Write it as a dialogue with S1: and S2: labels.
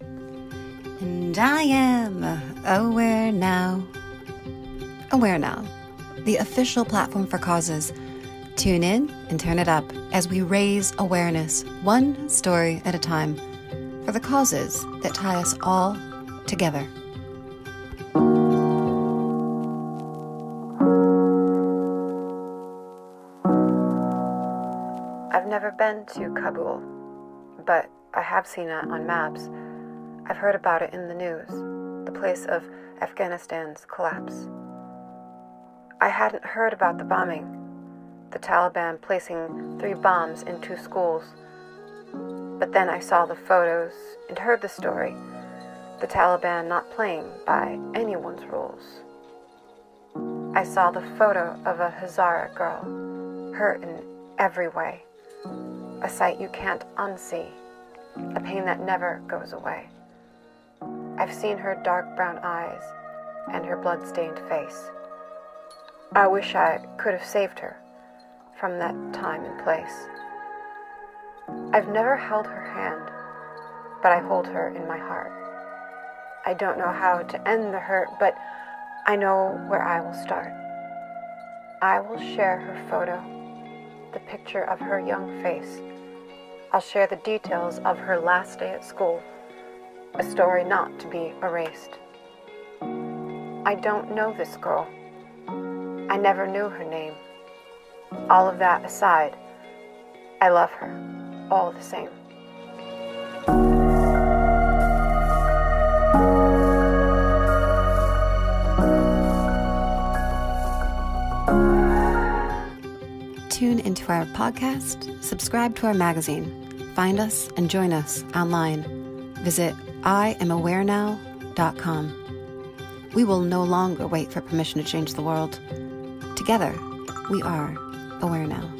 S1: And I am aware now. Aware Now, the official platform for causes. Tune in and turn it up as we raise awareness, one story at a time, for the causes that tie us all together.
S2: I've never been to Kabul, but I have seen it on maps. I've heard about it in the news, the place of Afghanistan's collapse. I hadn't heard about the bombing, the Taliban placing three bombs in two schools. But then I saw the photos and heard the story the Taliban not playing by anyone's rules. I saw the photo of a Hazara girl, hurt in every way, a sight you can't unsee, a pain that never goes away. I've seen her dark brown eyes and her blood-stained face. I wish I could have saved her from that time and place. I've never held her hand, but I hold her in my heart. I don't know how to end the hurt, but I know where I will start. I will share her photo, the picture of her young face. I'll share the details of her last day at school, a story not to be erased. I don't know this girl. I never knew her name. All of that aside, I love her all the same.
S1: Tune into our podcast, subscribe to our magazine, find us and join us online. Visit IamAwareNow.com. We will no longer wait for permission to change the world. Together, we are aware now.